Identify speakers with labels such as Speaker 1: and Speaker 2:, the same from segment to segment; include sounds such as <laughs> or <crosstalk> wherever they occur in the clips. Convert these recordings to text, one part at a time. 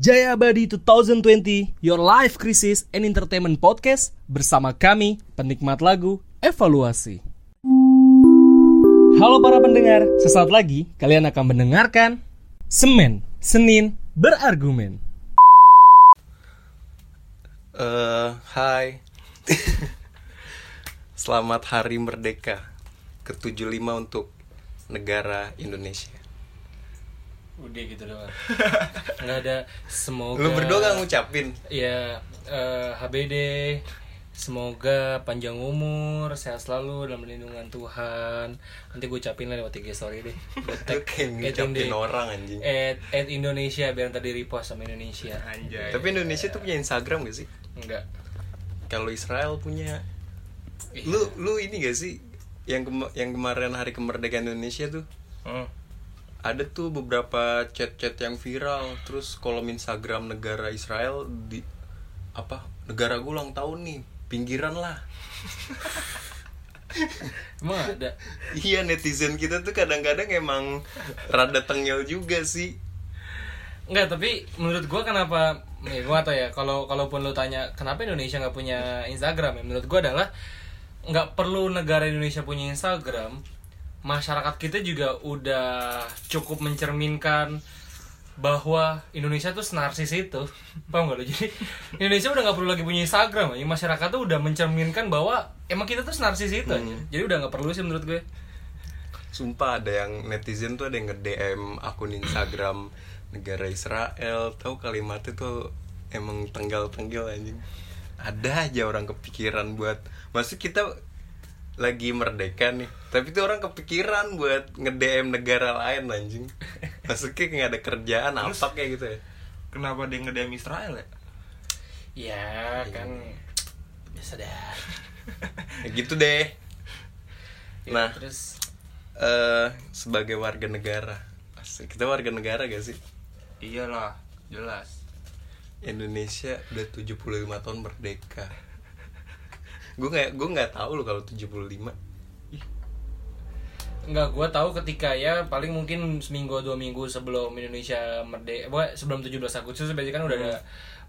Speaker 1: Jaya Abadi 2020, Your Life Crisis and Entertainment Podcast bersama kami, penikmat lagu Evaluasi. Halo para pendengar, sesaat lagi kalian akan mendengarkan Semen, Senin, Berargumen.
Speaker 2: Eh, hai. <laughs> Selamat Hari Merdeka ke-75 untuk negara Indonesia.
Speaker 1: Udah gitu doang. <laughs> Nggak ada semoga.
Speaker 2: Lu berdua gak ngucapin?
Speaker 1: Ya eh, HBD Semoga panjang umur, sehat selalu dalam lindungan Tuhan. Nanti gue ucapin lah lewat IG story deh. <laughs> Tag-
Speaker 2: ngucapin orang anjing.
Speaker 1: At, at Indonesia biar tadi repost sama Indonesia.
Speaker 3: Anjay.
Speaker 2: Tapi Indonesia tuh punya Instagram gak sih?
Speaker 1: Enggak.
Speaker 2: Kalau Israel punya
Speaker 1: Iya.
Speaker 2: Lu lu ini gak sih yang kema- yang kemarin hari kemerdekaan Indonesia tuh
Speaker 3: Hmm.
Speaker 2: Ada tuh beberapa chat-chat yang viral. Terus kolom Instagram negara Israel di apa negara gue ulang tahun nih. Pinggiran lah. <laughs>
Speaker 1: Emang ada.
Speaker 2: iya netizen kita tuh kadang-kadang emang rada tengil juga sih.
Speaker 1: Enggak, tapi menurut gua kenapa ya gua gak tau ya kalau kalaupun lu tanya kenapa Indonesia nggak punya Instagram ya? Menurut gua adalah nggak perlu negara Indonesia punya Instagram masyarakat kita juga udah cukup mencerminkan bahwa Indonesia tuh narsis itu. <laughs> Paham gak lu? Jadi Indonesia udah nggak perlu lagi punya Instagram ya masyarakat tuh udah mencerminkan bahwa emang kita tuh narsis itu aja. Jadi udah nggak perlu sih menurut gue.
Speaker 2: Sumpah ada yang netizen tuh ada yang nge-DM akun Instagram negara Israel. Tahu kalimatnya tuh emang tenggal-tenggal anjing. Ada aja orang kepikiran buat maksud kita lagi merdeka nih tapi tuh orang kepikiran buat nge-DM negara lain anjing <laughs> maksudnya nggak ada kerjaan apa kayak gitu ya
Speaker 3: Kenapa dia nge-DM Israel ya?
Speaker 1: ya kan biasa dah <laughs>
Speaker 2: ya gitu deh
Speaker 1: Ya,
Speaker 2: Nah.
Speaker 1: terus
Speaker 2: eh sebagai warga negara Asik. kita warga negara gak sih
Speaker 3: Iyalah, jelas.
Speaker 2: Indonesia udah 75 tahun merdeka. Gue nggak gue nggak tahu loh kalau 75.
Speaker 1: Enggak, gua tahu ketika ya paling mungkin seminggu dua minggu sebelum Indonesia merdeka, eh, sebelum 17 Agustus biasanya kan udah ada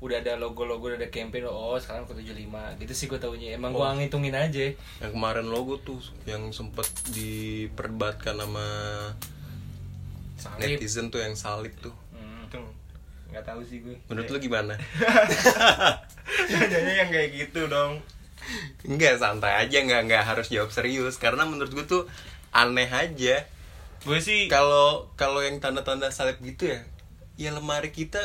Speaker 1: udah ada logo-logo udah ada campaign oh sekarang ke 75 gitu sih gue taunya emang gua ngitungin aja
Speaker 2: Yang kemarin logo tuh yang sempet diperdebatkan sama
Speaker 1: salib
Speaker 2: netizen tuh yang salib tuh.
Speaker 1: Hmm.
Speaker 3: Itu nggak tahu sih gue.
Speaker 2: Menurut lu gimana? <laughs>
Speaker 3: Jangan yang kayak gitu dong.
Speaker 2: Enggak santai aja nggak nggak harus jawab serius karena menurut gue tuh aneh aja.
Speaker 3: Gue sih
Speaker 2: Kalau kalau yang tanda-tanda salib gitu ya, ya lemari kita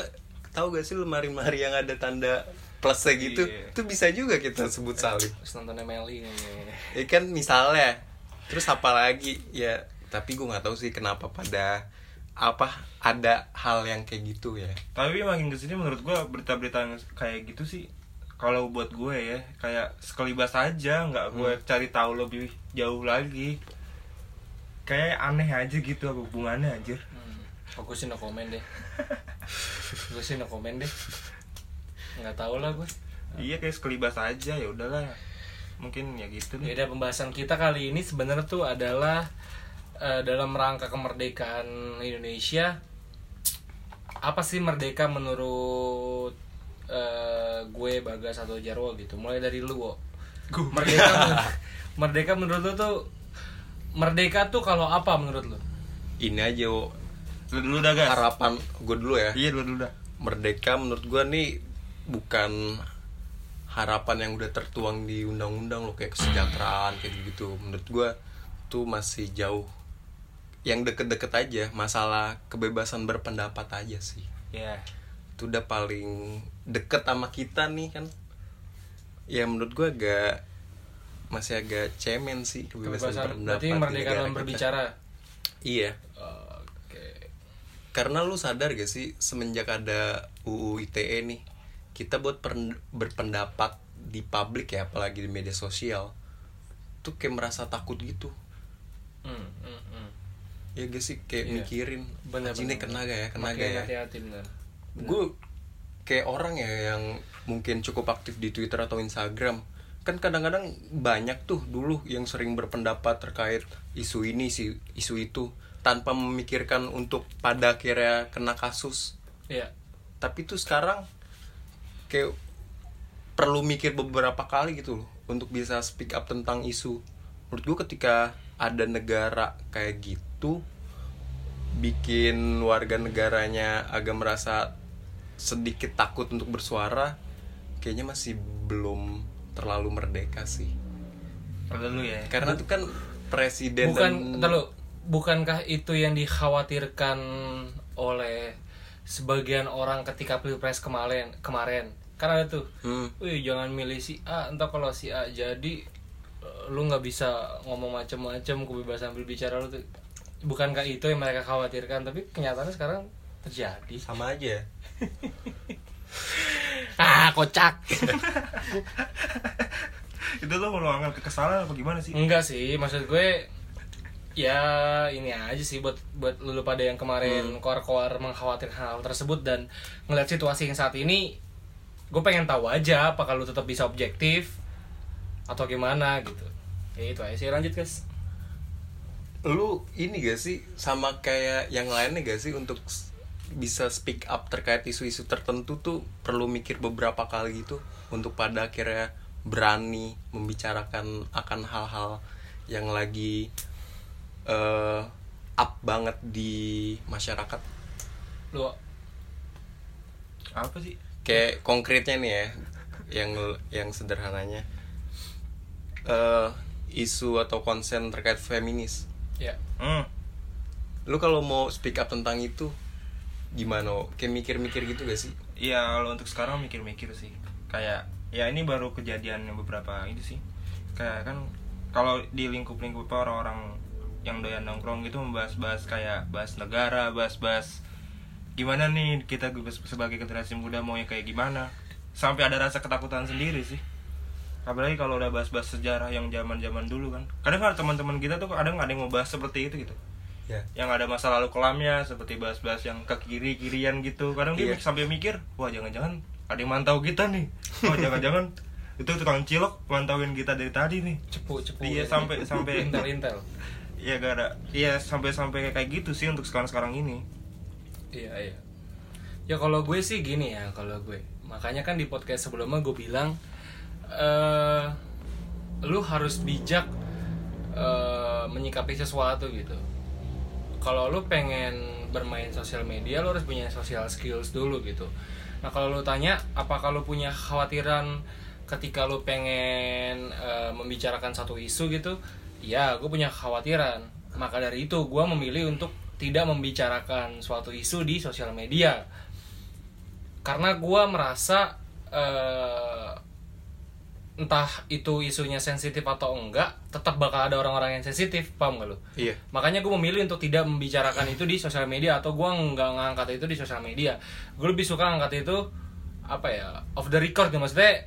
Speaker 2: tahu gak sih lemari-lemari yang ada tanda plusnya gitu,
Speaker 3: Iya.
Speaker 2: itu bisa juga kita sebut salib.
Speaker 1: terus nonton kayaknya.
Speaker 2: ya kan misalnya terus apa lagi ya tapi gue nggak tahu sih kenapa pada apa ada hal yang kayak gitu ya
Speaker 3: tapi makin ke sini menurut gue berita-berita kayak gitu sih kalau buat gue ya kayak sekelibas aja nggak gue cari tahu lebih jauh lagi. Kayak aneh aja gitu hubungannya anjir?
Speaker 1: Hmm. Oh, gue sih no komen deh. <laughs> Gue sih no komen deh. Nggak tahu lah gue
Speaker 3: iya kayak sekelibas aja ya udahlah. Mungkin ya gitu
Speaker 1: Ya
Speaker 3: deh.
Speaker 1: Udah pembahasan kita kali ini sebenarnya tuh adalah eh, dalam rangka kemerdekaan Indonesia. Apa sih merdeka menurut gue Bagas atau Jarwo gitu? Mulai dari lu, Wo. Merdeka <laughs> men- merdeka menurut lu tuh merdeka tuh kalau apa menurut lu?
Speaker 2: ini aja wo.
Speaker 3: Lu dulu dah gas.
Speaker 2: Harapan gue dulu ya.
Speaker 3: Iya dulu dulu dah.
Speaker 2: Merdeka menurut gue nih bukan harapan yang udah tertuang di undang-undang loh kayak kesejahteraan kayak gitu menurut gue tuh masih jauh. Yang deket-deket aja masalah kebebasan berpendapat aja sih.
Speaker 3: Ya
Speaker 2: itu udah paling deket sama kita nih kan ya menurut gua agak masih agak cemen sih kebebasan,
Speaker 1: Kebebasan
Speaker 2: berpendapat
Speaker 1: berarti merdeka dalam
Speaker 2: kita.
Speaker 1: berbicara.
Speaker 2: iya
Speaker 1: Oke.
Speaker 2: karena lu sadar gak sih semenjak ada UU ITE nih kita buat per- berpendapat di publik ya apalagi di media sosial tuh kayak merasa takut gitu
Speaker 1: Hmm, hmm, hmm.
Speaker 2: ya gak sih kayak
Speaker 1: Iya.
Speaker 2: mikirin
Speaker 1: Bener,
Speaker 2: "Anjing, ini
Speaker 1: bener,
Speaker 2: kena gak ya kena
Speaker 1: Makin
Speaker 2: gak ya
Speaker 1: hati-hati bener.
Speaker 2: gue kayak orang ya yang mungkin cukup aktif di Twitter atau Instagram. Kan kadang-kadang banyak tuh dulu yang sering berpendapat terkait isu ini sih isu itu tanpa memikirkan untuk pada akhirnya kena kasus.
Speaker 1: Iya.
Speaker 2: tapi tuh sekarang kayak perlu mikir beberapa kali gitu loh untuk bisa speak up tentang isu. Menurut gue ketika ada negara kayak gitu bikin warga negaranya agak merasa sedikit takut untuk bersuara kayaknya masih belum terlalu merdeka sih.
Speaker 3: Kalau lu ya.
Speaker 2: karena tuh kan presiden
Speaker 1: bukan
Speaker 2: dan
Speaker 1: ntar lu, bukankah itu yang dikhawatirkan oleh sebagian orang ketika pilpres kemarin kemarin? Kan ada tuh.
Speaker 2: Hmm.
Speaker 1: wih jangan milih si A entah kalau si A jadi eh, lu nggak bisa ngomong macam-macam kebebasan berbicara lu tuh. Bukankah itu yang mereka khawatirkan? Tapi kenyataannya sekarang terjadi.
Speaker 2: Sama aja. <laughs>
Speaker 1: Ah kocak. <laughs>
Speaker 3: Itu lu meluangkan kekesalan apa gimana sih?
Speaker 1: enggak sih maksud gue ya ini aja sih buat buat lu pada yang kemarin koar-koar mengkhawatirkan hal tersebut dan ngeliat situasi yang saat ini gue pengen tahu aja apakah lu tetap bisa objektif atau gimana gitu. Ya itu aja sih lanjut guys
Speaker 2: lu ini gak sih sama kayak yang lainnya gak sih untuk bisa speak up terkait isu-isu tertentu tuh perlu mikir beberapa kali gitu untuk pada akhirnya berani membicarakan akan hal-hal yang lagi eh, up banget di masyarakat
Speaker 1: lu
Speaker 3: Apa sih?
Speaker 2: kayak konkretnya nih ya yang yang sederhananya eh isu atau konsen terkait feminis
Speaker 1: ya
Speaker 3: Hmm.
Speaker 2: lu kalau mau speak up tentang itu gimana kayak mikir-mikir gitu gak sih
Speaker 3: Iya, kalau untuk sekarang mikir-mikir sih. Kayak ya ini baru kejadian yang beberapa ini sih. Kayak kan kalau di lingkup-lingkup orang-orang yang doyan nongkrong gitu membahas-bahas kayak bahas negara, bahas-bahas gimana nih kita sebagai generasi muda maunya kayak gimana. Sampai ada rasa ketakutan sendiri sih. Apalagi kalau udah bahas-bahas sejarah yang zaman-zaman dulu kan. Kadang kan teman-teman kita tuh kadang ada yang mau bahas seperti itu gitu
Speaker 2: ya
Speaker 3: yang ada masa lalu kelamnya seperti bahas-bahas yang ke kiri kirian gitu kadang dia
Speaker 2: Iya.
Speaker 3: sampai mikir wah jangan-jangan ada yang mantau kita nih wah jangan-jangan itu tukang cilok mantauin kita dari tadi nih
Speaker 1: cepu cepu
Speaker 3: Iya, sampai- sampai- <laughs>
Speaker 1: intel intel
Speaker 3: Iya gak ada iya sampai sampai kayak gitu sih untuk sekarang sekarang ini
Speaker 1: Iya iya. Ya kalau gue sih gini ya kalau gue. Makanya kan di podcast sebelumnya gue bilang eh lu harus bijak eh, menyikapi sesuatu gitu. Kalau lu pengen bermain sosial media lu harus punya social skills dulu gitu. Nah kalau lu tanya apakah lu punya khawatiran ketika lu pengen eh, membicarakan satu isu gitu? Ya gue punya khawatiran. Maka dari itu gue memilih untuk tidak membicarakan suatu isu di sosial media karena gue merasa eh, entah itu isunya sensitif atau enggak tetap bakal ada orang-orang yang sensitif paham gak lu?
Speaker 2: Iya.
Speaker 1: Makanya gue memilih untuk tidak membicarakan itu di sosial media atau gue nggak ngangkat itu di sosial media. Gue lebih suka ngangkat itu apa ya off the record gitu maksudnya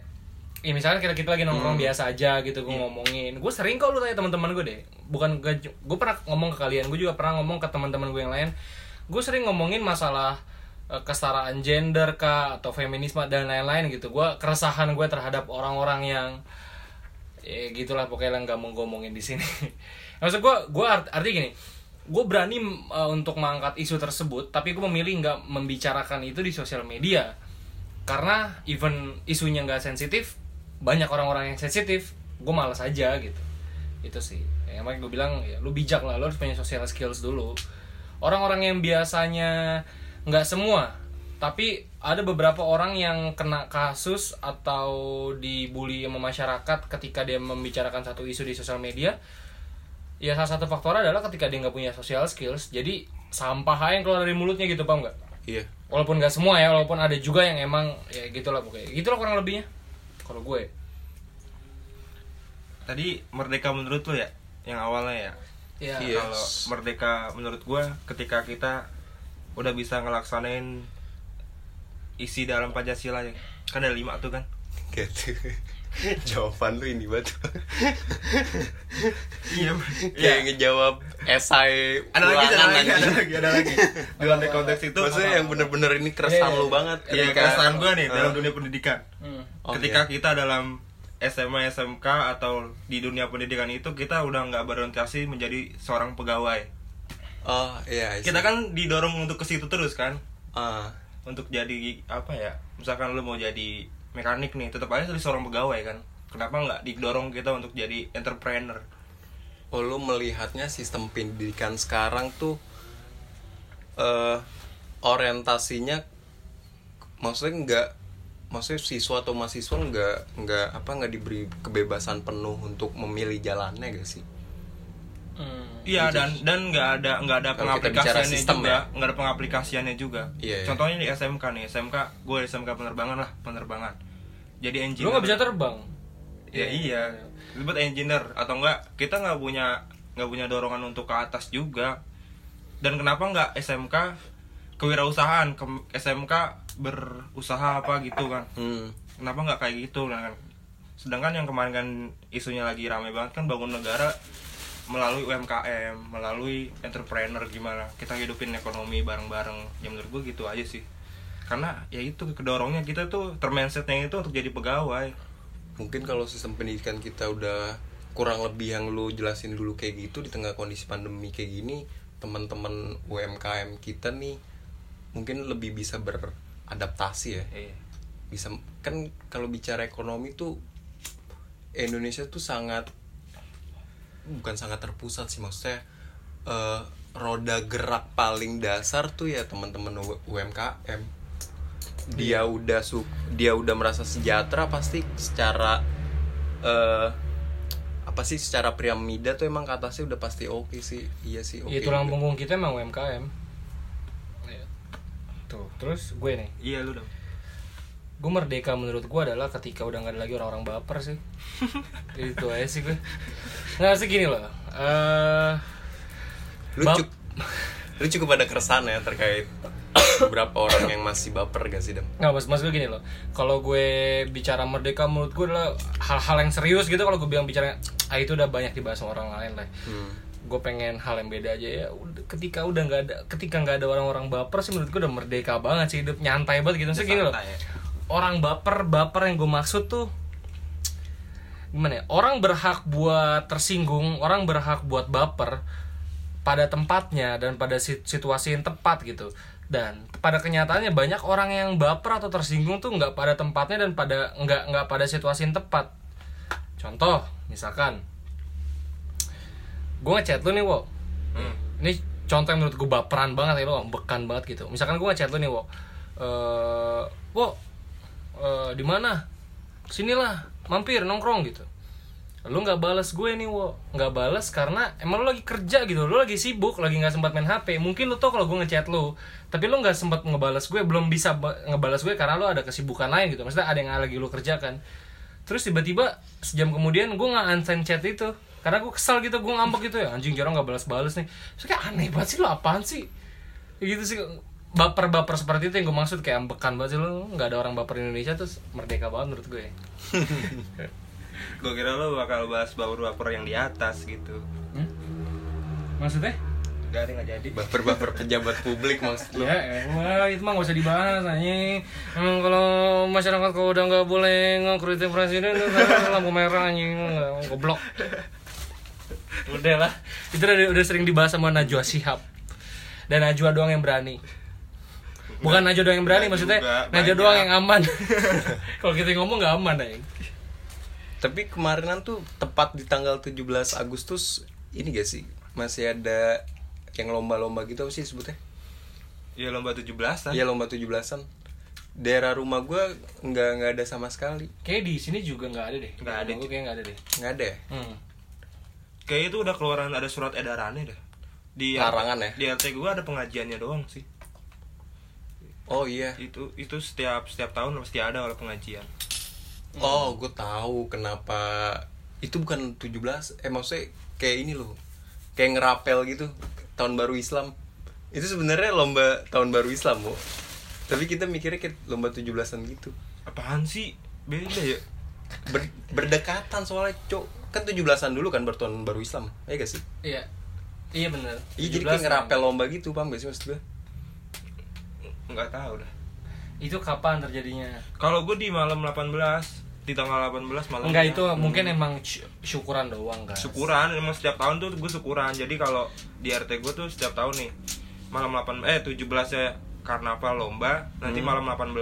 Speaker 1: ya misalkan kita kita lagi nongkrong biasa aja gitu gue ngomongin. Gue sering kok lu tanya teman-teman gue deh. Bukan gue pernah ngomong ke kalian gue juga pernah ngomong ke teman-teman gue yang lain. Gue sering ngomongin masalah kesetaraan gender kah atau feminisme dan lain-lain gitu. Gue keresahan gue terhadap orang-orang yang ya gitulah pokoknya nggak mau gue omongin di sini. <laughs> Maksud gue gue art, arti gini gue berani uh, untuk mengangkat isu tersebut tapi gue memilih nggak membicarakan itu di sosial media. Karena even isunya nggak sensitif banyak orang-orang yang sensitif gue malas aja gitu. Itu sih. Ya, makanya gue bilang ya lu bijak lah lu harus punya social skills dulu. Orang-orang yang biasanya nggak semua. Tapi ada beberapa orang yang kena kasus atau dibully sama masyarakat ketika dia membicarakan satu isu di sosial media. Ya salah satu faktor adalah ketika dia nggak punya social skills jadi sampah aja yang keluar dari mulutnya gitu paham nggak?
Speaker 2: Iya.
Speaker 1: Walaupun nggak semua ya walaupun ada juga yang emang ya gitulah pokoknya. Gitulah kurang lebihnya kalau gue.
Speaker 3: Tadi merdeka menurut lo ya yang awalnya ya?
Speaker 1: Ya
Speaker 2: Iya.
Speaker 3: kalau merdeka menurut gua ketika kita udah bisa ngelaksanain isi dalam pancasila ya kan ada lima tuh kan
Speaker 2: gitu <laughs> jawaban lu ini banget
Speaker 3: iya
Speaker 2: kayak ngejawab esai
Speaker 3: ada lagi ada
Speaker 2: ulangan,
Speaker 3: lagi ada lagi ada lagi dalam konteks itu
Speaker 2: maksudnya yang bener-bener ini keresahan
Speaker 1: Iya,
Speaker 2: lu
Speaker 1: iya.
Speaker 2: banget
Speaker 3: Iya,
Speaker 2: ketika-
Speaker 3: keresahan gue nih dalam dunia pendidikan.
Speaker 1: Hmm.
Speaker 2: Oh,
Speaker 3: Ketika
Speaker 2: iya.
Speaker 3: kita dalam SMA, SMK atau di dunia pendidikan itu kita udah nggak berorientasi menjadi seorang pegawai.
Speaker 2: Oh iya see.
Speaker 3: Kita kan didorong untuk ke situ terus kan,
Speaker 2: Ah,
Speaker 3: untuk jadi apa ya misalkan lu mau jadi mekanik nih tetap aja jadi seorang pegawai kan kenapa nggak didorong kita untuk jadi entrepreneur
Speaker 2: Oh lu melihatnya sistem pendidikan sekarang tuh eh orientasinya maksudnya nggak maksudnya siswa atau mahasiswa nggak nggak apa nggak diberi kebebasan penuh untuk memilih jalannya gak sih?
Speaker 1: Hmm.
Speaker 3: Iya dan dan nggak ada nggak ada
Speaker 2: Kalau
Speaker 3: pengaplikasiannya
Speaker 2: sistem
Speaker 3: juga
Speaker 2: ya.
Speaker 3: nggak ada pengaplikasiannya juga.
Speaker 2: Iya, iya.
Speaker 3: Contohnya di SMK nih SMK gue di SMK penerbangan lah penerbangan. Jadi engineer.
Speaker 1: Lu nggak bisa terbang.
Speaker 3: Ya iya. Lu buat engineer atau enggak kita nggak punya nggak punya dorongan untuk ke atas juga. Dan kenapa nggak SMK kewirausahaan ke SMK berusaha apa gitu kan?
Speaker 2: Hmm.
Speaker 3: Kenapa nggak kayak gitu kan? Sedangkan yang kemarin kan isunya lagi rame banget kan bangun negara melalui UMKM, melalui entrepreneur gimana kita hidupin ekonomi bareng-bareng. Ya menurut gue gitu aja sih. Karena ya itu kedorongnya kita tuh termindsetnya itu untuk jadi pegawai.
Speaker 2: Mungkin kalau sistem pendidikan kita udah kurang lebih yang lu jelasin dulu kayak gitu di tengah kondisi pandemi kayak gini, teman-teman UMKM kita nih mungkin lebih bisa beradaptasi ya.
Speaker 3: Iya.
Speaker 2: bisa kan kalau bicara ekonomi tuh Indonesia tuh sangat bukan sangat terpusat sih maksudnya eh, roda gerak paling dasar tuh ya teman-teman UMKM dia udah su dia udah merasa sejahtera pasti secara eh apa sih secara piramida tuh emang ke atasnya udah pasti oke sih iya sih oke
Speaker 1: ya tulang punggung kita emang UMKM. Iya. Tuh, terus gue nih.
Speaker 3: Iya lu dong.
Speaker 1: Gue merdeka menurut gue adalah ketika udah nggak ada lagi orang-orang baper sih. <laughs> Itu aja sih gue nggak sih gini loh eh
Speaker 2: lu
Speaker 1: Bap-
Speaker 2: cuk- lu cukup ada keresahan ya terkait beberapa orang yang masih baper gak sih Dam?
Speaker 1: nggak mas mas gue gini loh. Kalau gue bicara merdeka menurut gue adalah hal-hal yang serius gitu kalau gue bilang bicara ah itu udah banyak dibahas sama orang lain lah.
Speaker 2: Hmm.
Speaker 1: gue pengen hal yang beda aja ya. Ketika udah nggak ada ketika nggak ada orang-orang baper sih menurut gue udah merdeka banget sih hidup nyantai banget gitu. Maksudnya gini loh.
Speaker 3: Ya.
Speaker 1: Orang baper baper yang gue maksud tuh gimana ya? Orang berhak buat tersinggung orang berhak buat baper pada tempatnya dan pada si- situasi yang tepat gitu. Dan pada kenyataannya banyak orang yang baper atau tersinggung tuh nggak pada tempatnya dan pada nggak nggak pada situasi yang tepat. Contoh misalkan gue ngechat lu nih wo.
Speaker 3: Hmm.
Speaker 1: ini contoh yang menurut gue baperan banget ya lo bekan banget gitu. Misalkan gue ngechat lu nih wo. Eh wo eh, di mana? Sinilah mampir nongkrong gitu. Lu nggak balas gue nih wo. Nggak balas karena emang lu lagi kerja gitu. Lu lagi sibuk lagi nggak sempat main hp mungkin lu tau kalau gue ngechat lu tapi lu nggak sempat ngebalas gue belum bisa ba- ngebalas gue karena lu ada kesibukan lain gitu. Maksudnya ada yang lagi lu kerjakan. Terus tiba-tiba sejam kemudian gue nggak unsend chat itu karena gue kesel gitu gue ngambek gitu ya anjing jarang nggak balas-balas nih. Terus kayak aneh banget sih lu apaan sih? Gitu sih baper-baper seperti itu yang gue maksud kayak ambekan banget sih lu nggak ada orang baper Indonesia terus merdeka banget menurut gue <laughs>
Speaker 3: Gue kira lo bakal bahas baper-baper yang di atas gitu.
Speaker 1: Hmm? maksudnya
Speaker 3: Gak ada nggak jadi.
Speaker 2: baper-baper pejabat publik maksud lu
Speaker 1: Ya, wah itu mah gak usah dibahas anjing. Emang kalau masyarakat kalau udah nggak boleh ngekritik presiden itu lampu merah anjing nggak goblok. Udah lah, itu udah, udah sering dibahas sama Najwa Shihab. Dan Najwa doang yang berani. Bukan Najwa doang yang berani,
Speaker 3: Nggak
Speaker 1: maksudnya
Speaker 3: juga,
Speaker 1: Najwa doang yang aman. <laughs> kalau kita ngomong nggak aman anjing.
Speaker 2: tapi kemarinan tuh tepat di tanggal 17 Agustus ini gak sih masih ada yang lomba-lomba gitu apa sih sebutnya
Speaker 3: Iya lomba 17-an.
Speaker 2: Iya lomba 17-an daerah rumah gue nggak nggak ada sama sekali
Speaker 1: Kayak di sini juga nggak ada deh.
Speaker 3: Nggak ada,
Speaker 1: Gue kayak nggak ada deh.
Speaker 2: nggak ada ya?
Speaker 1: Hmm.
Speaker 3: Kayak itu udah keluaran ada surat edarannya dah. Di
Speaker 2: Larangan ya?
Speaker 3: Di RT gue ada pengajiannya doang sih.
Speaker 2: Oh iya
Speaker 3: Itu itu setiap setiap tahun pasti ada oleh pengajian.
Speaker 2: oh gue tahu kenapa itu bukan 17 eh maksudnya kayak ini loh kayak ngerapel gitu tahun baru Islam itu sebenarnya lomba tahun baru Islam bu tapi kita mikirnya kayak lomba 17-an gitu
Speaker 3: Apaan sih? Beda ya.
Speaker 2: Ber- berdekatan soalnya cok kan 17-an dulu kan bertahun baru Islam ya gak sih
Speaker 1: Iya. Iya bener.
Speaker 2: iya jadi
Speaker 1: 17
Speaker 2: kayak ngerapel lomba gitu paham gak sih maksud gue
Speaker 3: Nggak tahu dah.
Speaker 1: Itu kapan terjadinya?
Speaker 3: Kalau gue di malam 18 di tanggal 18 malam
Speaker 1: Enggak itu mungkin emang sy- syukuran doang kan.
Speaker 3: syukuran emang setiap tahun tuh gue syukuran jadi kalau di RT gue tuh setiap tahun nih malam 8 eh 17 ya karnaval lomba nanti
Speaker 2: Hmm.
Speaker 3: malam 18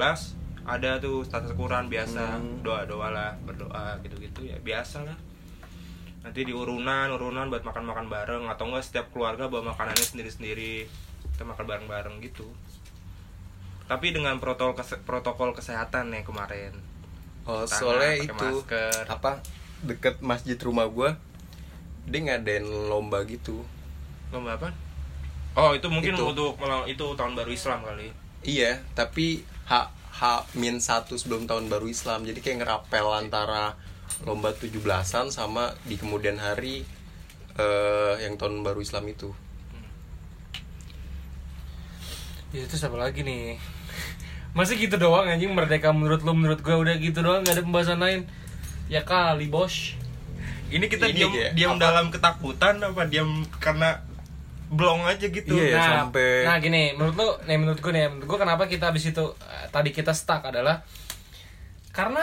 Speaker 3: ada tuh status Quran biasa
Speaker 2: Hmm.
Speaker 3: doa doa lah berdoa gitu gitu ya biasa lah nanti di urunan urunan buat makan makan bareng atau enggak setiap keluarga bawa makanannya sendiri sendiri kita makan bareng bareng gitu tapi dengan protokol kese- protokol kesehatan yang kemarin
Speaker 2: Oh,
Speaker 3: Tangan,
Speaker 2: soalnya itu
Speaker 3: masker.
Speaker 2: apa deket masjid rumah gua dia ngadain lomba gitu.
Speaker 3: lomba apa oh itu mungkin
Speaker 2: Itu.
Speaker 3: untuk itu tahun baru Islam kali
Speaker 2: Iya, tapi H H min satu sebelum tahun baru Islam. Jadi kayak ngerapel antara lomba 17-an sama di kemudian hari eh yang tahun baru Islam itu.
Speaker 1: Ya itu siapa lagi nih? Masih gitu doang anjing merdeka menurut lu menurut gue udah gitu doang nggak ada pembahasan lain. Ya kali bos.
Speaker 3: ini kita
Speaker 2: Ini
Speaker 3: diam
Speaker 2: kayak
Speaker 3: diam
Speaker 2: apa?
Speaker 3: dalam ketakutan apa diam karena belum aja gitu
Speaker 2: Iya, ya,
Speaker 1: nah,
Speaker 2: sampai-
Speaker 1: nah gini menurut lu nih menurut gue nih menurut gue kenapa kita abis itu eh, tadi kita stuck adalah karena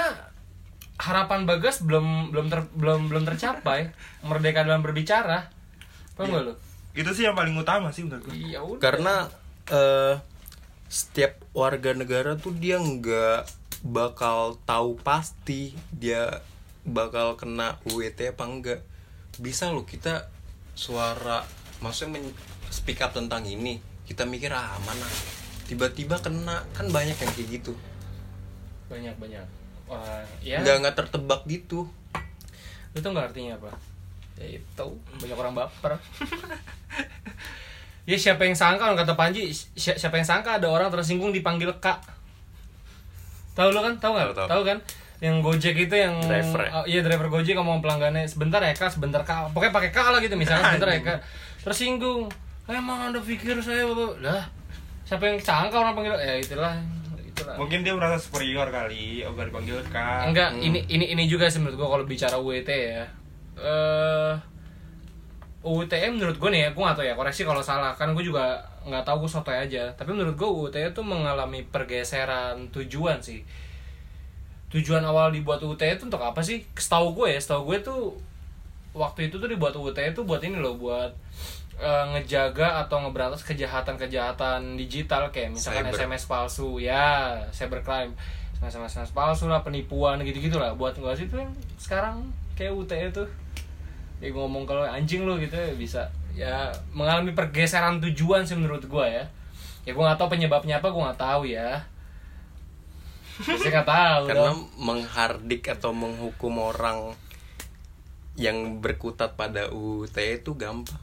Speaker 1: harapan bagas belum belum ter, belum belum tercapai <laughs> merdeka dalam berbicara paham
Speaker 2: Iya.
Speaker 1: gak lu
Speaker 3: itu sih yang paling utama sih menurut gue
Speaker 1: iya udah
Speaker 2: Karena eh setiap warga negara tuh dia nggak bakal tahu pasti dia bakal kena UET apa enggak. Bisa loh kita suara maksudnya men- speak up tentang ini. Kita mikir ah mana tiba-tiba kena kan banyak yang kayak gitu.
Speaker 1: banyak banyak Wah, ya
Speaker 2: Nggak nggak tertebak gitu.
Speaker 1: tau nggak artinya apa ya itu banyak orang baper <laughs> ya siapa yang sangka orang kata Panji si- siapa yang sangka ada orang tersinggung dipanggil kak. Tahu lo kan? Tahu nggak?
Speaker 2: Tahu, tahu.
Speaker 1: tahu kan? Yang Gojek itu yang
Speaker 2: Driver ya?
Speaker 1: Oh, iya driver Gojek ngomong pelanggannya sebentar ya kak sebentar kak. Pokoknya pakai kak lah gitu misalnya sebentar ya kak. Tersinggung. Emang anda pikir saya Bapak?" lah siapa yang sangka orang panggil? Ya itulah itulah.
Speaker 3: Mungkin dia merasa superior kali obat dipanggil kak.
Speaker 1: Enggak, ini ini ini juga sih menurut gua kalau bicara UET ya. Eh UTM menurut gue nih ya, gue gak tau ya, koreksi kalau salah. Kan gue juga nggak tahu gue sotoy aja. Tapi menurut gue UTM tuh mengalami pergeseran tujuan sih. Tujuan awal dibuat UTM itu untuk apa sih? Setahu gue ya, setahu gue tuh Waktu itu tuh dibuat UTM tuh buat ini loh, buat eh, ngejaga atau ngeberantas kejahatan-kejahatan digital. Kayak misalkan
Speaker 2: Cyber.
Speaker 1: SMS palsu ya cybercrime. SMS SMS palsu lah penipuan gitu-gitu lah. Buat nggak sih tuh sekarang kayak UTE tuh ya ngomong kalau anjing lu gitu ya bisa ya mengalami pergeseran tujuan sih menurut gua ya ya gua nggak tahu penyebabnya apa gua nggak tahu ya saya nggak tahu
Speaker 2: Karena
Speaker 1: dong.
Speaker 2: menghardik atau menghukum orang yang berkutat pada UUT itu gampang.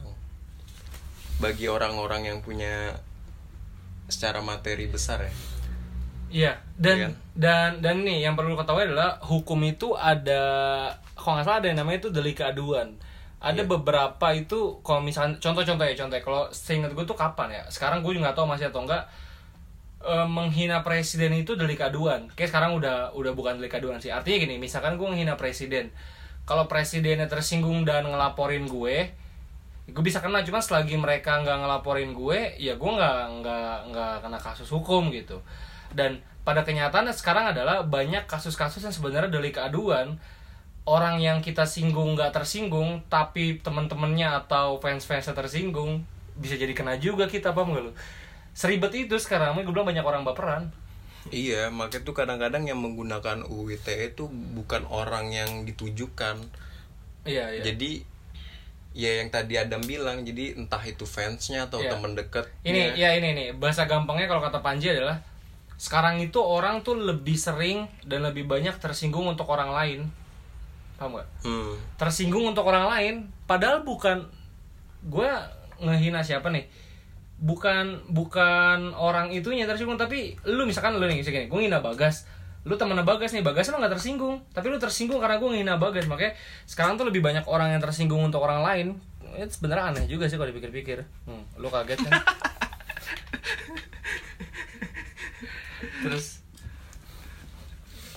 Speaker 2: Bagi orang-orang yang punya secara materi besar ya.
Speaker 1: Iya, dan
Speaker 2: kan?
Speaker 1: dan dan nih yang perlu ketahui adalah hukum itu ada kalau nggak salah ada yang namanya itu delik aduan. Ada
Speaker 2: Iya.
Speaker 1: beberapa itu kalau misalnya contoh-contoh ya contoh ya, kalau seingat gue tuh kapan ya? Sekarang gue juga nggak tahu masih atau enggak eh, menghina presiden itu delik aduan. Kayak sekarang udah udah bukan delik aduan sih. Artinya gini, misalkan gue menghina presiden. Kalau presidennya tersinggung dan ngelaporin gue, gue bisa kena cuma selagi mereka nggak ngelaporin gue ya gue nggak nggak nggak kena kasus hukum gitu dan pada kenyataannya sekarang adalah banyak kasus-kasus yang sebenarnya delik aduan orang yang kita singgung nggak tersinggung tapi teman-temannya atau fans-fansnya tersinggung bisa jadi kena juga kita paham gak lu seribet itu sekarang gue bilang banyak orang baperan
Speaker 2: Iya, makanya tuh kadang-kadang yang menggunakan UU ITE itu bukan orang yang ditujukan.
Speaker 1: iya iya
Speaker 2: Jadi ya yang tadi Adam bilang, jadi entah itu fansnya atau
Speaker 1: Iya.
Speaker 2: temen deket.
Speaker 1: Ini ya ini nih bahasa gampangnya kalau kata Panji adalah sekarang itu orang tuh lebih sering dan lebih banyak tersinggung untuk orang lain. Paham gak?
Speaker 2: Hmm.
Speaker 1: Tersinggung untuk orang lain padahal bukan gue ngehina siapa nih? Bukan bukan orang itunya tersinggung tapi lu misalkan lu nih misalkan gue ngehina Bagas lu temen Bagas nih Bagas emang gak tersinggung tapi lu tersinggung karena gue ngehina Bagas makanya sekarang tuh lebih banyak orang yang tersinggung untuk orang lain itu sebenarnya aneh juga sih kalau dipikir-pikir hmm, lu kaget kan <laughs> terus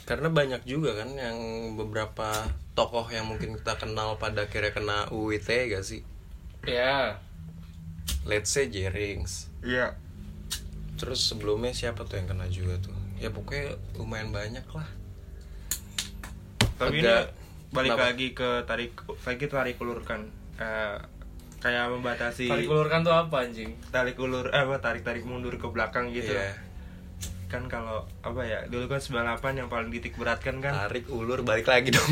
Speaker 2: Karena banyak juga kan yang beberapa tokoh yang mungkin kita kenal pada akhirnya kena UU ITE gak sih?
Speaker 1: ya
Speaker 2: Let's say Jerings.
Speaker 3: iya
Speaker 2: Terus sebelumnya siapa tuh yang kena juga tuh? Ya pokoknya lumayan banyak lah.
Speaker 3: tapi
Speaker 2: Agak-
Speaker 3: ini balik
Speaker 2: Kenapa?
Speaker 3: lagi ke tarik lagi tarik ulurkan Eh, kayak membatasi
Speaker 1: tarik ulurkan tuh apa anjing
Speaker 3: tarik ulur eh apa tarik tarik mundur ke belakang gitu
Speaker 2: Iya.
Speaker 3: Kan kalau apa ya dulu kan 98 yang paling titik beratkan kan.
Speaker 2: Tarik ulur balik lagi dong.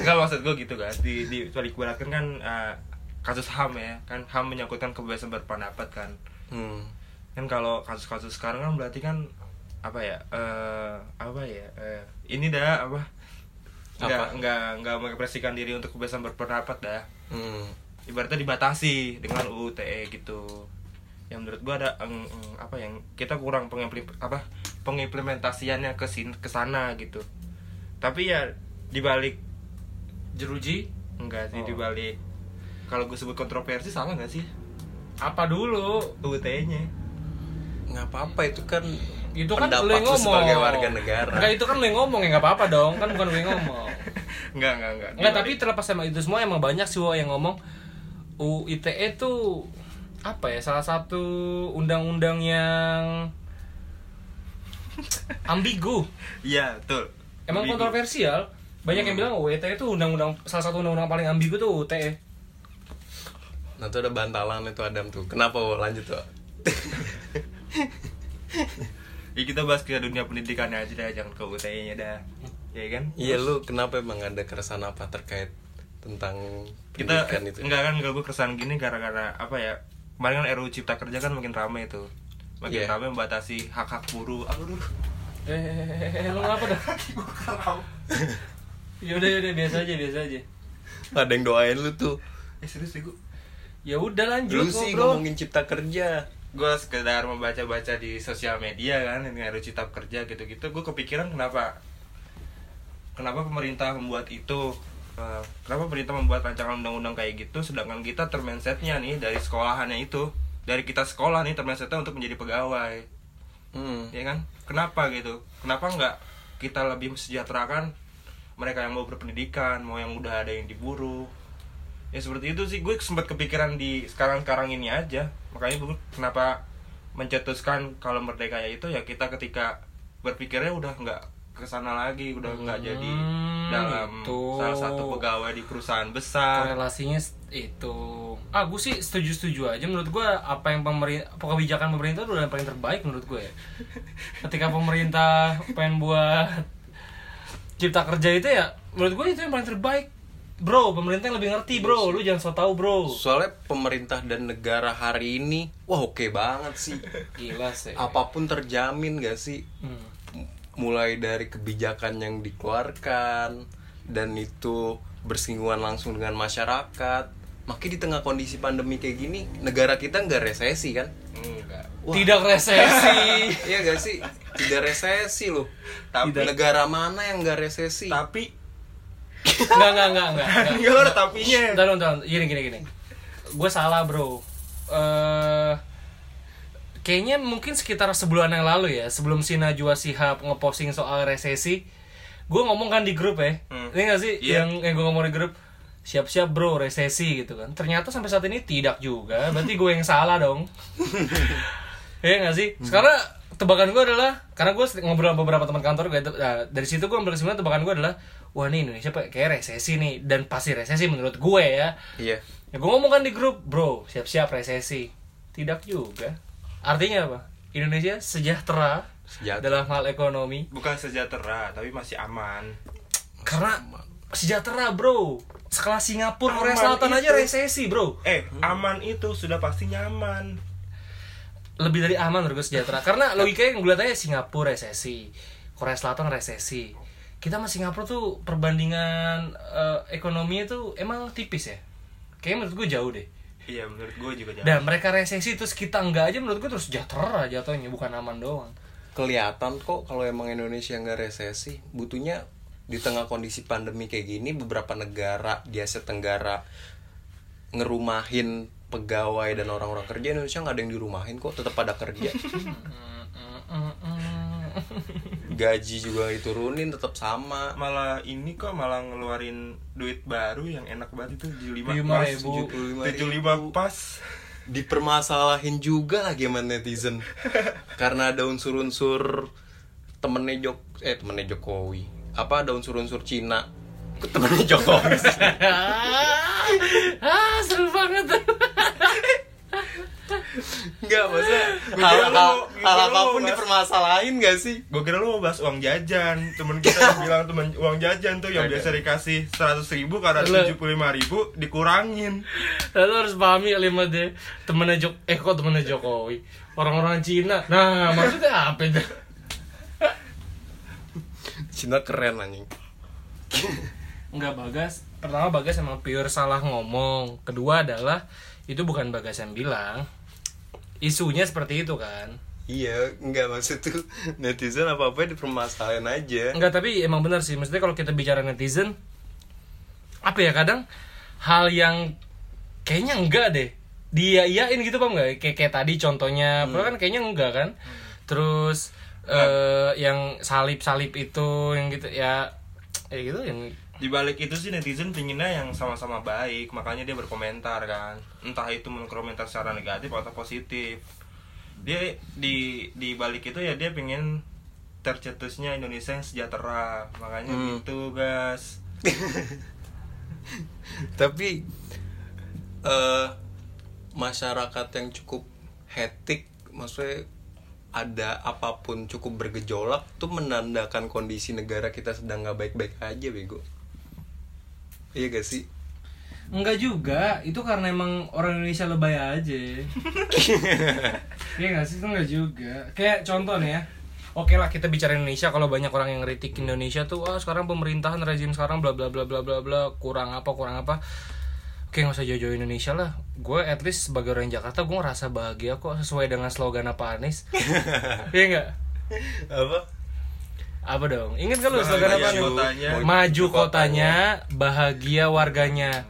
Speaker 3: Enggak <laughs> maksud gue gitu kan di di balik beratkan kan eh, kasus ham ya. Kan ham menyangkutkan kebebasan berpendapat kan.
Speaker 2: Hmm.
Speaker 3: kan kalau kasus-kasus sekarang kan berarti kan apa ya eh apa ya eh, ini dah apa nggak nggak nggak mengekspresikan diri untuk kebebasan berpendapat dah.
Speaker 2: Hmm.
Speaker 3: ibaratnya dibatasi dengan UU TE gitu yang menurut gua ada eng, eng, apa yang kita kurang pengimplim, apa pengimplementasiannya ke sin ke sana gitu. Tapi ya dibalik
Speaker 1: jeruji
Speaker 3: enggak sih
Speaker 1: Oh.
Speaker 3: dibalik kalau gue sebut kontroversi salah nggak sih?
Speaker 1: Apa dulu?
Speaker 3: UU TE nya.
Speaker 2: Nggak apa-apa itu kan
Speaker 1: itu kan
Speaker 2: pendapat
Speaker 1: lu yang ngomong.
Speaker 2: sebagai warga negara.
Speaker 1: Enggak itu kan lu yang ngomong ya nggak apa-apa dong kan bukan lu yang ngomong. <laughs>
Speaker 3: Enggak enggak enggak
Speaker 1: Enggak tapi terlepas sama itu semua emang banyak sih yang ngomong UU ITE tuh apa ya salah satu undang-undang yang ambigu.
Speaker 3: Iya betul.
Speaker 1: Emang
Speaker 3: Ambigu.
Speaker 1: kontroversial. Banyak yang bilang UU ITE itu undang-undang salah satu undang-undang paling ambigu tuh UU ITE
Speaker 2: nah tuh ada bantalan itu Adam tuh. Kenapa Wo? lanjut tuh <laughs>
Speaker 3: ya kita bahas ke dunia pendidikannya aja dah jangan ke UU TE nya dah. Ya kan?
Speaker 2: Iya lu kenapa emang ada keresahan apa terkait tentang
Speaker 3: kita
Speaker 2: pendidikan itu?
Speaker 3: enggak kan enggak gue keresahan gini gara-gara apa ya kemarin kan RUU Cipta Kerja kan makin rame itu. Makin
Speaker 2: Iya.
Speaker 3: rame membatasi hak-hak buruh. Aduh.
Speaker 1: Eh, eh, eh, eh, lu ngapa dah? <laughs> <laughs> Yaudah yaudah biasa aja biasa aja.
Speaker 2: Ada yang doain lu tuh.
Speaker 3: Eh serius sih gue
Speaker 1: ya udah lanjut
Speaker 2: lu sih ngomongin cipta kerja.
Speaker 3: Gue sekedar membaca-baca di sosial media kan ini RUU Cipta Kerja gitu-gitu. Gue kepikiran kenapa? Kenapa pemerintah membuat itu Eh, kenapa pemerintah membuat rancangan undang-undang kayak gitu sedangkan kita termindsetnya nih dari sekolahannya itu? Dari kita sekolah nih termindsetnya untuk menjadi pegawai.
Speaker 2: Hmm.
Speaker 3: ya kan? Kenapa gitu? Kenapa nggak kita lebih mesejahterakan mereka yang mau berpendidikan mau yang udah ada yang diburu? Ya seperti itu sih. Gue sempat kepikiran di sekarang sekarang ini aja. Makanya gue kenapa mencetuskan kalau merdeka ya itu ya kita ketika berpikirnya udah nggak ke sana lagi udah nggak jadi
Speaker 1: Hmm,
Speaker 3: dalam
Speaker 1: itu.
Speaker 3: salah satu pegawai di perusahaan besar.
Speaker 1: Korelasinya itu. Ah gue sih setuju setuju aja. Menurut gue apa yang pemerintah kebijakan pemerintah itu udah yang paling terbaik menurut gue ya. Ketika pemerintah pengen buat cipta kerja itu ya menurut gue itu yang paling terbaik. Bro pemerintah yang lebih ngerti bro. lu jangan so tau bro.
Speaker 2: Soalnya pemerintah dan negara hari ini wah oke banget sih.
Speaker 1: Gila sih.
Speaker 2: Apa pun terjamin gak sih?
Speaker 1: Hmm.
Speaker 2: Mulai dari kebijakan yang dikeluarkan dan itu bersinggungan langsung dengan masyarakat makanya di tengah kondisi pandemi kayak gini negara kita nggak resesi kan
Speaker 3: enggak
Speaker 2: Wah.
Speaker 1: tidak resesi <laughs>
Speaker 2: iya gak sih tidak resesi loh
Speaker 3: Tapi-
Speaker 2: negara mana yang nggak resesi
Speaker 3: tapi
Speaker 1: Enggak, enggak, enggak, enggak.
Speaker 3: Enggak ada tapinya.
Speaker 1: Bentar, bentar, gini, gini, gini. Gue salah, bro. Eh kayaknya mungkin sekitar sebulan yang lalu ya, sebelum si Najwa Shihab ngeposting soal resesi, gue ngomong kan di grup ya.
Speaker 3: Hmm.
Speaker 1: Ini gak sih
Speaker 3: Iya.
Speaker 1: yang, yang gue ngomong di grup? Siap-siap bro, resesi gitu kan. Ternyata sampai saat ini tidak juga. Berarti gue yang salah dong. <laughs> Iya gak sih? Sekarang tebakan gue adalah karena gue ngobrol sama beberapa teman kantor gue nah, dari situ gue ambil kesimpulan tebakan gue adalah wah nih Indonesia kayak resesi nih dan pasti resesi menurut gue ya.
Speaker 2: iya
Speaker 1: Ya gue ngomong kan di grup, bro siap-siap resesi. Tidak juga. Artinya apa? Indonesia sejahtera
Speaker 2: Sejahtera.
Speaker 1: dalam hal ekonomi
Speaker 3: bukan sejahtera tapi masih aman
Speaker 1: karena sejahtera bro. Sekelas Singapura, Korea
Speaker 3: Aman
Speaker 1: Selatan aja
Speaker 3: itu.
Speaker 1: resesi bro.
Speaker 3: eh aman itu sudah pasti nyaman
Speaker 1: lebih dari aman menurut gue sejahtera karena logikanya yang gue lihat aja Singapura resesi Korea Selatan resesi kita sama Singapura tuh perbandingan eh, ekonominya tuh emang tipis ya kayaknya menurut gue jauh deh
Speaker 3: iya menurut gue juga jangan
Speaker 1: dan mereka resesi terus kita enggak aja menurut gue terus sejahtera jatuhnya bukan aman doang.
Speaker 2: Kelihatan kok kalau emang Indonesia nggak resesi butuhnya di tengah kondisi pandemi kayak gini beberapa negara di Asia Tenggara ngerumahin pegawai dan orang-orang kerja Indonesia nggak ada yang dirumahin kok tetap pada kerja <laughs> gaji juga diturunin tetap sama.
Speaker 3: Malah ini kok malah ngeluarin duit baru yang enak banget itu 75
Speaker 1: Lima
Speaker 3: pas
Speaker 1: ribu.
Speaker 3: 75 pas.
Speaker 2: Dipermasalahin juga lagi sama netizen. <laughs> Karena ada unsur-unsur temennya Jok eh temennya Jokowi. Apa ada unsur-unsur Cina. Temennya Jokowi. <laughs>
Speaker 1: Ah seru banget
Speaker 2: Enggak, maksudnya hal,
Speaker 3: kira lu
Speaker 2: hal, hal apa
Speaker 3: pun bahas-
Speaker 2: dipermasalahin gak sih?
Speaker 3: Gue kira lu mau bahas uang jajan. Temen kita yang <laughs> bilang temen uang jajan tuh Yang biasa dikasih 100 ribu karena
Speaker 1: Lu-
Speaker 3: 75 ribu dikurangin.
Speaker 1: Lalu harus pahami kalimat deh temennya Jok eh kok temennya Jokowi? Orang-orang Cina. Nah maksudnya apa itu?
Speaker 2: Cina keren anjing.
Speaker 1: Enggak Bagas. Pertama Bagas emang pure salah ngomong. Kedua adalah itu bukan Bagas yang bilang isunya seperti itu kan?
Speaker 2: Iya, enggak maksud tuh <laughs> netizen apa-apa dipermasalahin aja.
Speaker 1: Enggak tapi emang benar sih. Maksudnya kalau kita bicara netizen apa ya kadang hal yang kayaknya enggak deh. Dia iyain gitu paham nggak? Kayak kayak tadi contohnya padahal kan kayaknya enggak kan? Terus eh yang salip salip itu yang gitu ya ya gitu yang
Speaker 3: di balik itu sih netizen pinginnya yang sama-sama baik makanya dia berkomentar kan entah itu berkomentar secara negatif atau positif dia di di balik itu ya dia pengen tercetusnya Indonesia yang sejahtera makanya
Speaker 2: Hmm.
Speaker 3: gitu guys <laughs>
Speaker 2: Tapi eh masyarakat yang cukup hetik, maksudnya ada apa pun cukup bergejolak tuh menandakan kondisi negara kita sedang nggak baik-baik aja bego. Iya gak sih?
Speaker 1: enggak juga itu karena emang orang Indonesia lebay aja <laughs> Iya nggak sih itu enggak juga kayak contoh nih ya Oke lah kita bicara Indonesia kalau banyak orang yang kritik Indonesia tuh wah sekarang pemerintahan rezim sekarang bla bla bla bla bla bla kurang apa kurang apa Oke nggak usah jauh-jauh Indonesia lah Gue at least sebagai orang Jakarta gue ngerasa bahagia kok sesuai dengan slogan apa Anies <laughs> Iya nggak?
Speaker 2: Apa?
Speaker 1: Apa dong? Ingat kan lu slogan apa?
Speaker 3: Kotanya.
Speaker 1: Maju kotanya, bahagia warganya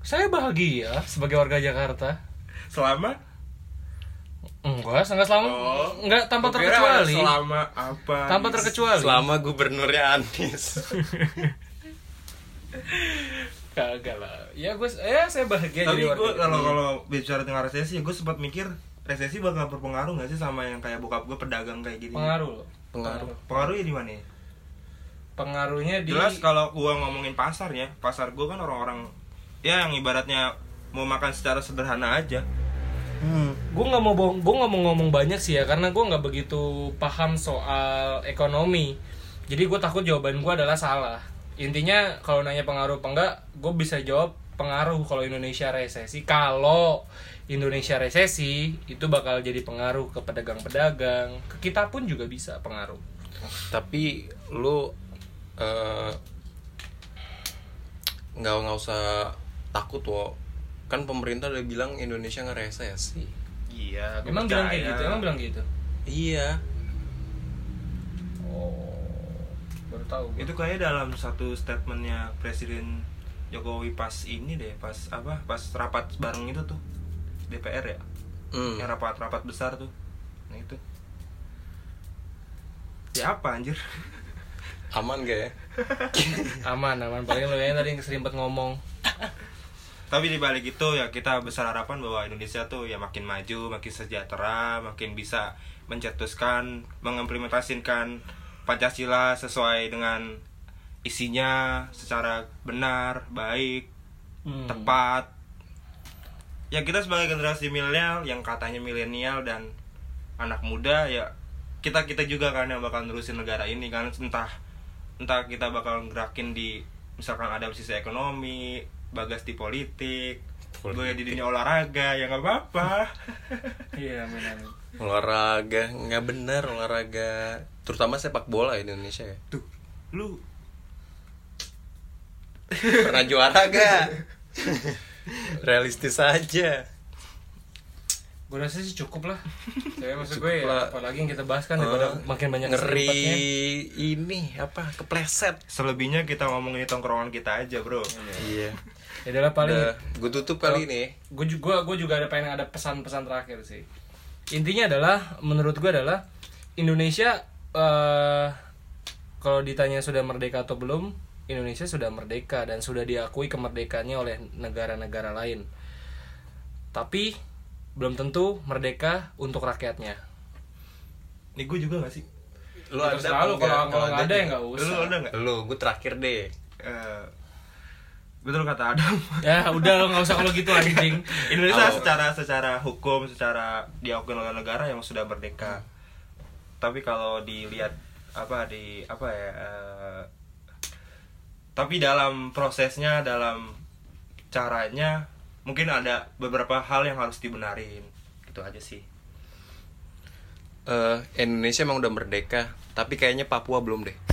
Speaker 1: Saya bahagia sebagai warga Jakarta
Speaker 3: selama
Speaker 1: Enggak, sangat selama
Speaker 3: Oh.
Speaker 1: enggak tanpa terkecuali.
Speaker 3: selama apa
Speaker 1: Tanpa terkecuali.
Speaker 2: Selama gubernurnya Anies. <laughs>
Speaker 1: Kagak lah. Ya gue ya saya bahagia
Speaker 3: tapi
Speaker 1: jadi
Speaker 3: gue
Speaker 1: warga.
Speaker 3: kalau kalau bicara tentang resesi gue sempat mikir resesi bakal berpengaruh nggak sih sama yang kayak bokap gue pedagang kayak gini
Speaker 1: pengaruh loh.
Speaker 2: Pengaruh.
Speaker 3: pengaruhnya di mana ya?
Speaker 1: Pengaruhnya di
Speaker 3: jelas kalau gua ngomongin pasar ya pasar gua kan orang-orang ya yang ibaratnya mau makan secara sederhana aja
Speaker 2: Hmm.
Speaker 1: gue nggak mau bohong, gue nggak mau ngomong banyak sih ya karena gue nggak begitu paham soal ekonomi. Jadi gue takut jawaban gue adalah salah. Intinya kalau nanya pengaruh apa enggak, gue bisa jawab pengaruh kalau Indonesia resesi. Kalau Indonesia resesi itu bakal jadi pengaruh ke pedagang-pedagang, ke kita pun juga bisa pengaruh.
Speaker 2: Tapi lu eh, nggak nggak usah takut wo. Kan pemerintah udah bilang Indonesia ngeresesi.
Speaker 3: iya gua
Speaker 1: Emang bilang kayak gitu, emang bilang gitu.
Speaker 2: Iya.
Speaker 1: Oh, baru tahu.
Speaker 3: itu kayak dalam satu statementnya presiden Jokowi pas ini deh pas apa pas rapat bareng itu tuh DPR ya
Speaker 2: Hmm.
Speaker 3: yang rapat-rapat besar tuh nah itu ya apa anjir <laughs>
Speaker 2: Aman gak ya? <laughs>
Speaker 1: aman aman paling lo yang tadi banget ngomong
Speaker 3: tapi di balik itu ya kita besar harapan bahwa Indonesia tuh ya makin maju, makin sejahtera, makin bisa mencetuskan, mengimplementasikan Pancasila sesuai dengan isinya secara benar, baik,
Speaker 1: Hmm.
Speaker 3: tepat. Ya kita sebagai generasi milenial yang katanya milenial dan anak muda ya kita kita juga kan yang bakal nerusin negara ini kan. Entah entah kita bakal gerakin di misalkan ada sisi ekonomi bagas di politik gue di dunia olahraga ya nggak apa-apa. <laughs>
Speaker 1: Iya amin amin
Speaker 2: olahraga nggak bener olahraga. Terutama sepak bola Indonesia ya.
Speaker 3: Tuh lu.
Speaker 2: Pernah juara gak <laughs> realistis aja.
Speaker 1: Gue rasa sih cukup lah. Saya maksud
Speaker 2: Cukup
Speaker 1: gue ya, apalagi yang kita bahas kan daripada
Speaker 2: Eh,
Speaker 1: makin banyak
Speaker 2: ngeri ini apa kepleset.
Speaker 3: Selebihnya kita ngomongin tongkrongan kita aja bro.
Speaker 2: Iya.
Speaker 1: Ya adalah paling
Speaker 2: gue tutup kali ini.
Speaker 1: gue juga gue juga ada pengen ada pesan-pesan terakhir sih. Intinya adalah menurut gue adalah Indonesia eh kalau ditanya sudah merdeka atau belum Indonesia sudah merdeka dan sudah diakui kemerdekaannya oleh negara-negara lain. Tapi belum tentu merdeka untuk rakyatnya.
Speaker 3: Ini gue juga gak sih?
Speaker 2: Lu
Speaker 1: Ya, terserah lu, kalau- kalau nggak ada ya nggak usah.
Speaker 3: lu ada nggak?
Speaker 2: Lu gue terakhir deh.
Speaker 3: Eh, betul kata Adam. <laughs>
Speaker 1: Ya udah lo nggak usah kalau gitu anjing.
Speaker 3: Indonesia
Speaker 2: Oh.
Speaker 3: secara secara hukum secara diakui oleh negara yang sudah merdeka. Tapi kalau dilihat apa di apa ya eh, tapi dalam prosesnya dalam caranya mungkin ada beberapa hal yang harus dibenarin. Gitu aja sih.
Speaker 2: Eh, Indonesia emang udah merdeka tapi kayaknya Papua belum deh